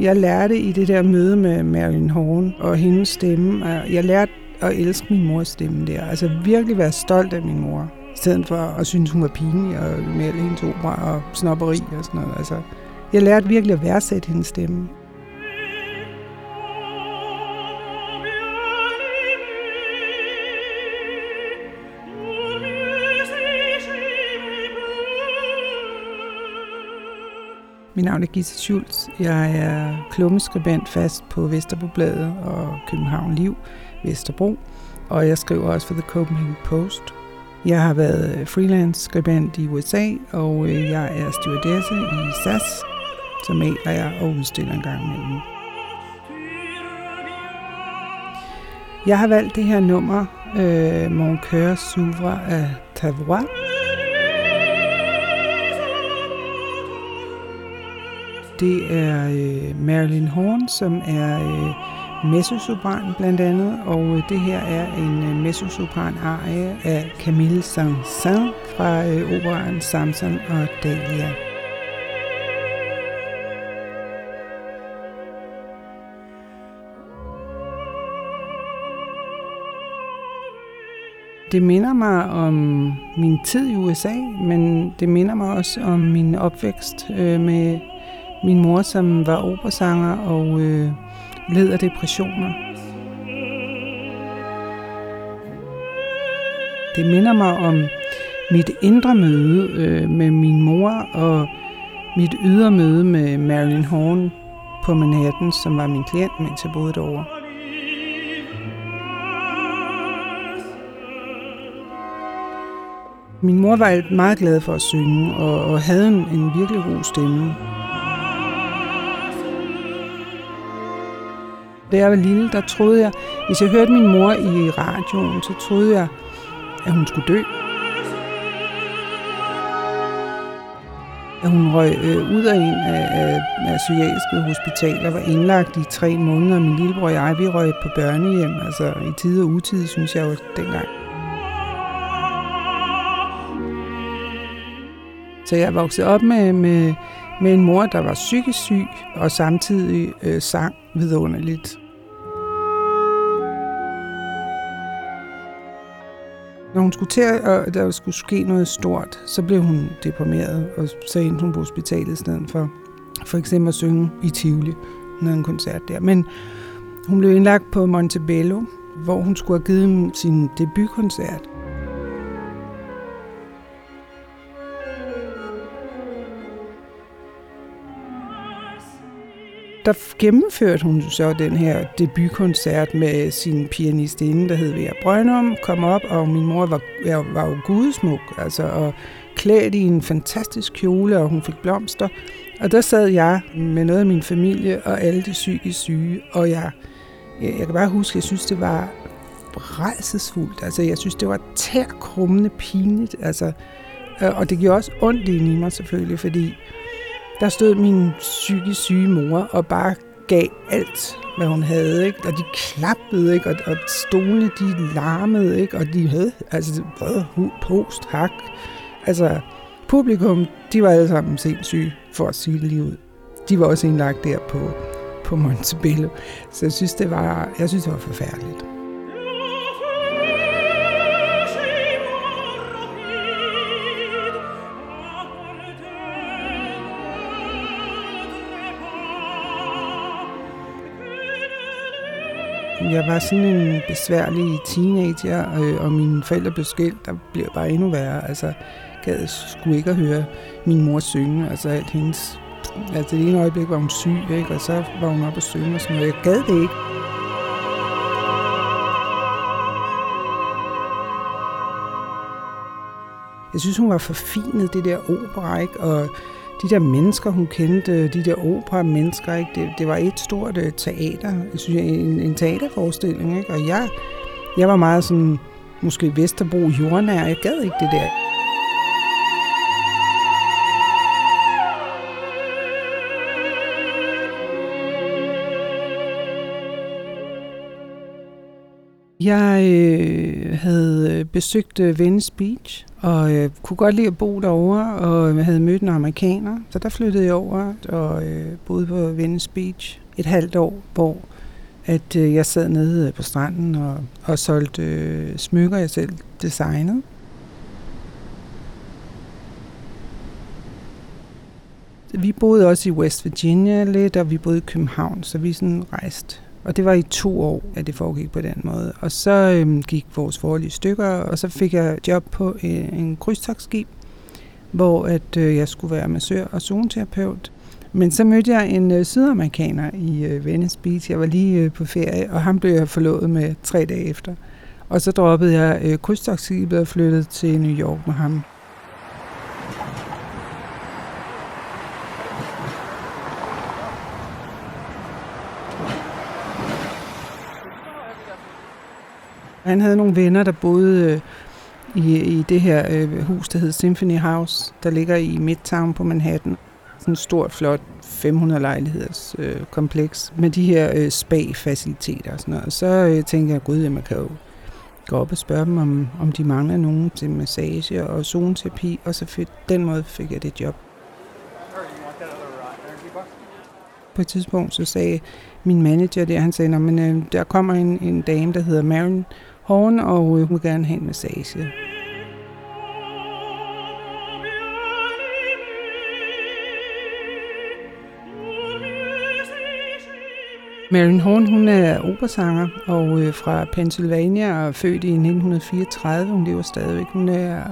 Jeg lærte i det der møde med Marilyn Horn og hendes stemme, jeg lærte at elske min mors stemme der. Altså virkelig være stolt af min mor. I stedet for at synes, hun var pinlig og male hendes opera og snopperi og sådan noget. Altså, jeg lærte virkelig at værdsætte hendes stemme. Mit navn er Gita Schultz. Jeg er klummeskribent fast på Vesterbobladet og København Liv, Vesterbro. Og jeg skriver også for The Copenhagen Post. Jeg har været øh, freelance skribent i USA, og øh, jeg er stewardesse i SAS. som maler jeg og udstiller en gang imellem. Jeg har valgt det her nummer, øh, Mon Coeur s'ouvre af Tavois. Det er øh, Marilyn Horn, som er øh, mezzosopran blandt andet, og øh, det her er en øh, mezzosopran arie af Camille Saint-Saëns fra øh, operaen Samson og Dahlia. Det minder mig om min tid i USA, men det minder mig også om min opvækst øh, med min mor, som var operasanger og øh, led af depressioner. Det minder mig om mit indre møde øh, med min mor og mit ydre møde med Marilyn Horn på Manhattan, som var min klient, mens jeg boede derovre. Min mor var meget glad for at synge og, og havde en, en virkelig god stemme. Da jeg var lille, der troede jeg, hvis jeg hørte min mor i radioen, så troede jeg, at hun skulle dø. At hun røg øh, ud af en af, af, af psykiatriske hospitaler, var indlagt i tre måneder. Min lillebror og jeg, vi røg på børnehjem, altså i tid og utid, synes jeg jo dengang. Så jeg voksede op med, med, med en mor, der var psykisk syg, og samtidig øh, sang vidunderligt. Når hun skulle til, at der skulle ske noget stort, så blev hun deprimeret, og så endte hun på hospitalet i stedet for for eksempel at synge i Tivoli. Hun havde en koncert der. Men hun blev indlagt på Montebello, hvor hun skulle have givet sin debutkoncert. Der gennemførte hun så den her debutkoncert med sin pianistinde, der hed Vera Brønum, kom op, og min mor var, jeg var jo gudesmuk, altså, og klædt i en fantastisk kjole, og hun fik blomster. Og der sad jeg med noget af min familie og alle de psykisk syge, og jeg, jeg, jeg kan bare huske, jeg synes, det var rejsesfuldt. Altså, jeg synes, det var tærkrummende pinligt. Altså, og det gjorde også ondt i mig selvfølgelig, fordi der stod min psykisk syge mor og bare gav alt, hvad hun havde, ikke? Og de klappede, ikke? Og, og stolene, de larmede, ikke? Og de havde, altså, hvad, post, hak. Altså, publikum, de var alle sammen sindssyge, for at sige det lige ud. De var også indlagt der på, på Montebello. Så jeg synes, det var, jeg synes, det var forfærdeligt. Jeg var sådan en besværlig teenager, øh, og mine forældre blev skilt. Der blev bare endnu værre. Altså, gad skulle ikke at høre min mor synge. Altså alt hendes... Altså det ene øjeblik var hun syg, ikke? og så var hun oppe og synge og sådan noget. Jeg gad det ikke. Jeg synes, hun var forfinet, det der opera, ikke? Og de der mennesker, hun kendte, de der opera-mennesker, ikke? Det, det var et stort øh, teater, jeg synes, en, en teaterforestilling, ikke? og jeg, jeg var meget sådan, måske Vesterbro jordnær, jeg gad ikke det der. Jeg øh, havde øh, besøgt øh, Venice Beach og øh, kunne godt lide at bo derovre, og jeg havde mødt en amerikaner, så der flyttede jeg over og øh, boede på Venice Beach et halvt år, hvor at øh, jeg sad nede på stranden og, og solgte øh, smykker, jeg selv designede. Vi boede også i West Virginia lidt, og vi boede i København, så vi sådan rejste. Og det var i to år, at det foregik på den måde. Og så øhm, gik vores forhold i stykker, og så fik jeg job på øh, en krydstogsskib, hvor at øh, jeg skulle være massør og zoneterapeut. Men så mødte jeg en øh, sydamerikaner i øh, Venice Beach. Jeg var lige øh, på ferie, og ham blev jeg forlovet med tre dage efter. Og så droppede jeg øh, krydstogsskibet og flyttede til New York med ham. Han havde nogle venner, der boede øh, i, i det her øh, hus, der hed Symphony House, der ligger i Midtown på Manhattan. Sådan et stort, flot 500 lejligheders øh, kompleks med de her øh, spa-faciliteter og sådan noget. Og så øh, tænkte jeg, gud, man kan jo gå op og spørge dem, om, om de mangler nogen til massage og zoneterapi, og så fik, den måde fik jeg det job. På et tidspunkt så sagde min manager der, han sagde, men øh, der kommer en, en dame, der hedder Marion, Horn, og hun vil gerne have en massage. Marilyn Horn, hun er operasanger og øh, fra Pennsylvania og født i 1934. Hun lever stadigvæk. Hun er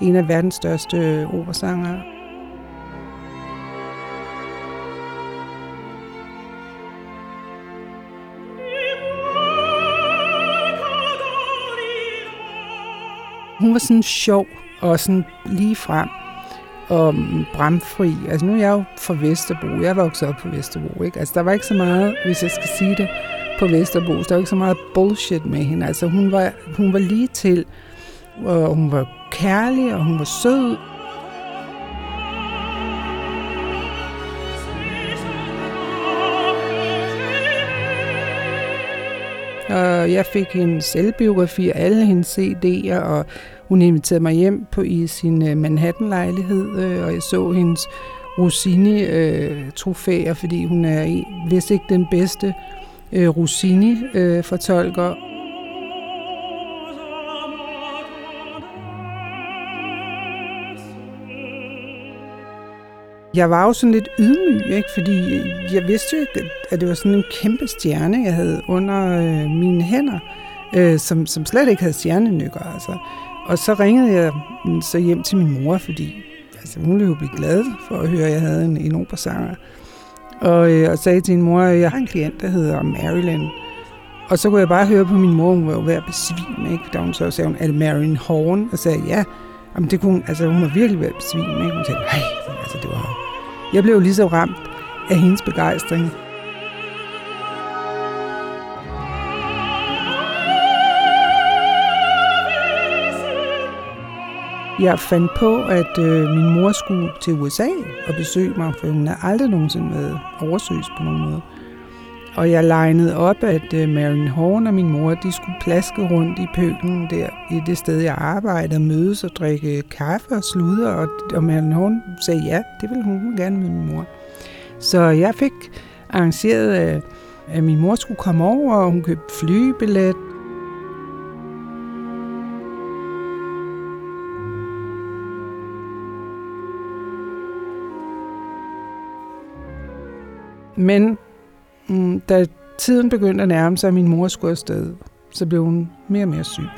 en af verdens største operasangere. Hun var sådan sjov og sådan lige frem og mm, bramfri. Altså nu er jeg jo fra Vesterbro. Jeg voksede op på Vesterbro. Ikke? Altså der var ikke så meget, hvis jeg skal sige det, på Vesterbro. Der var ikke så meget bullshit med hende. Altså hun var, hun var lige til, og hun var kærlig, og hun var sød. Og jeg fik en selvbiografi og alle hendes CD'er, og hun inviterede mig hjem på i sin øh, Manhattan-lejlighed, øh, og jeg så hendes Rossini-trofæer, øh, fordi hun er vist ikke den bedste øh, Rossini-fortolker. Øh, Jeg var jo sådan lidt ydmyg, ikke? fordi øh, jeg vidste jo ikke, at det var sådan en kæmpe stjerne, jeg havde under øh, mine hænder, øh, som, som slet ikke havde stjernenykker. Altså. Og så ringede jeg så hjem til min mor, fordi altså, hun ville jo blive glad for at høre, at jeg havde en, en operasanger. Og, øh, og sagde til min mor, at jeg har en klient, der hedder Marilyn. Og så kunne jeg bare høre på min mor, hun var jo ved at besvime, ikke? Da hun så sagde, hun, er det Marilyn Horn? Og sagde, ja. Jamen, det kunne hun, altså, hun var virkelig ved at besvime, ikke? Hun sagde, nej, altså, det var... Jeg blev lige så ramt af hendes begejstring. Jeg fandt på, at øh, min mor skulle til USA og besøge mig, for hun har aldrig nogensinde været oversøgt på nogen måde. Og jeg legnede op, at øh, Marilyn Horn og min mor, de skulle plaske rundt i pøkken der i det sted, jeg arbejder, mødes og drikke kaffe og sludder. Og, og Marilyn Horn sagde ja, det ville hun gerne med min mor. Så jeg fik arrangeret, øh, at min mor skulle komme over, og hun købte flybillet Men mm, da tiden begyndte at nærme sig, at min mor skulle afsted, så blev hun mere og mere syg.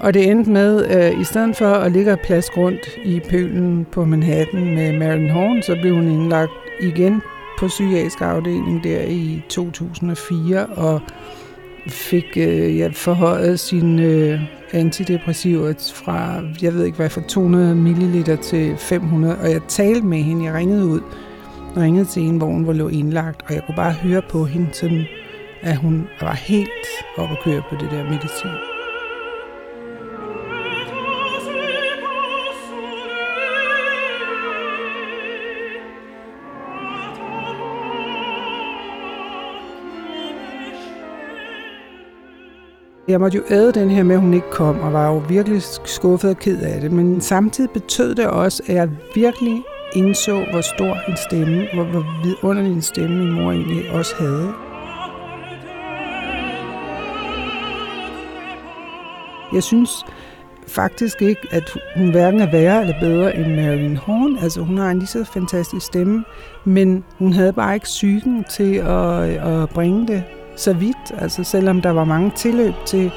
Og det endte med, at i stedet for at ligge og plads rundt i pølen på Manhattan med Marilyn Horn, så blev hun indlagt igen på psykiatrisk afdeling der i 2004, og fik øh, ja, forhøjet sine øh, antidepressiver fra, jeg ved ikke hvad, fra 200 ml til 500, og jeg talte med hende, jeg ringede ud, ringede til en, hvor hun var lå indlagt, og jeg kunne bare høre på hende, sådan, at hun var helt oppe at køre på det der medicin. Jeg måtte jo æde den her med, at hun ikke kom, og var jo virkelig skuffet og ked af det. Men samtidig betød det også, at jeg virkelig indså, hvor stor en stemme, hvor, hvor vidunderlig en stemme min mor egentlig også havde. Jeg synes faktisk ikke, at hun hverken er værre eller bedre end Marilyn Horn. Altså hun har en lige så fantastisk stemme, men hun havde bare ikke psyken til at, at bringe det så vidt. Altså selvom der var mange tilløb til,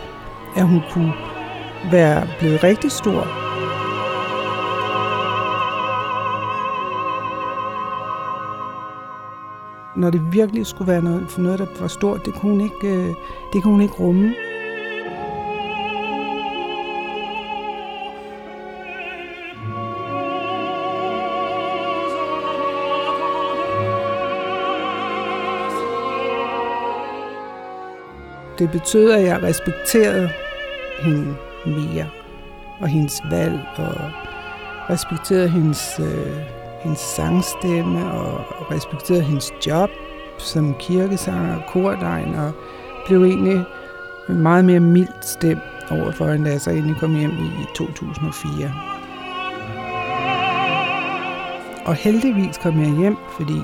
at hun kunne være blevet rigtig stor. Når det virkelig skulle være noget, for noget, der var stort, det kunne hun ikke, øh, det kunne hun ikke rumme. det betød, at jeg respekterede hende mere, og hendes valg, og respekterede hendes, øh, hendes sangstemme, og respekterede hendes job som kirkesanger og kordegn, og blev egentlig meget mere mildt stemt overfor, end da jeg så endelig kom hjem i 2004. Og heldigvis kom jeg hjem, fordi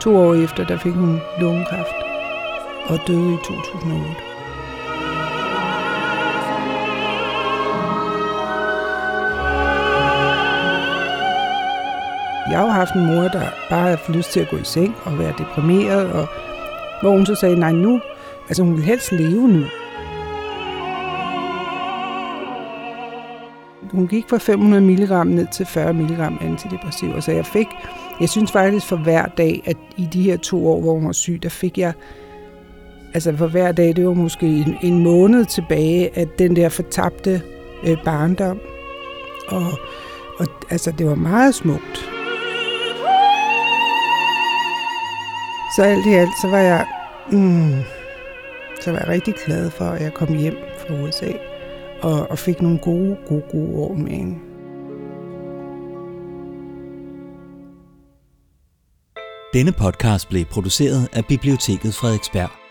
to år efter, der fik hun lungekræft og døde i 2008. Jeg har haft en mor, der bare har lyst til at gå i seng og være deprimeret, og hvor hun så sagde, nej nu, altså hun vil helst leve nu. Hun gik fra 500 mg ned til 40 mg antidepressiv, så jeg fik, jeg synes faktisk for hver dag, at i de her to år, hvor hun var syg, der fik jeg, altså for hver dag, det var måske en, en måned tilbage, at den der fortabte øh, barndom, og, og altså det var meget smukt. Så alt i alt, så var jeg, mm, så var jeg rigtig glad for, at jeg kom hjem fra USA og, og fik nogle gode, gode, gode år med hende. Denne podcast blev produceret af Biblioteket Frederiksberg.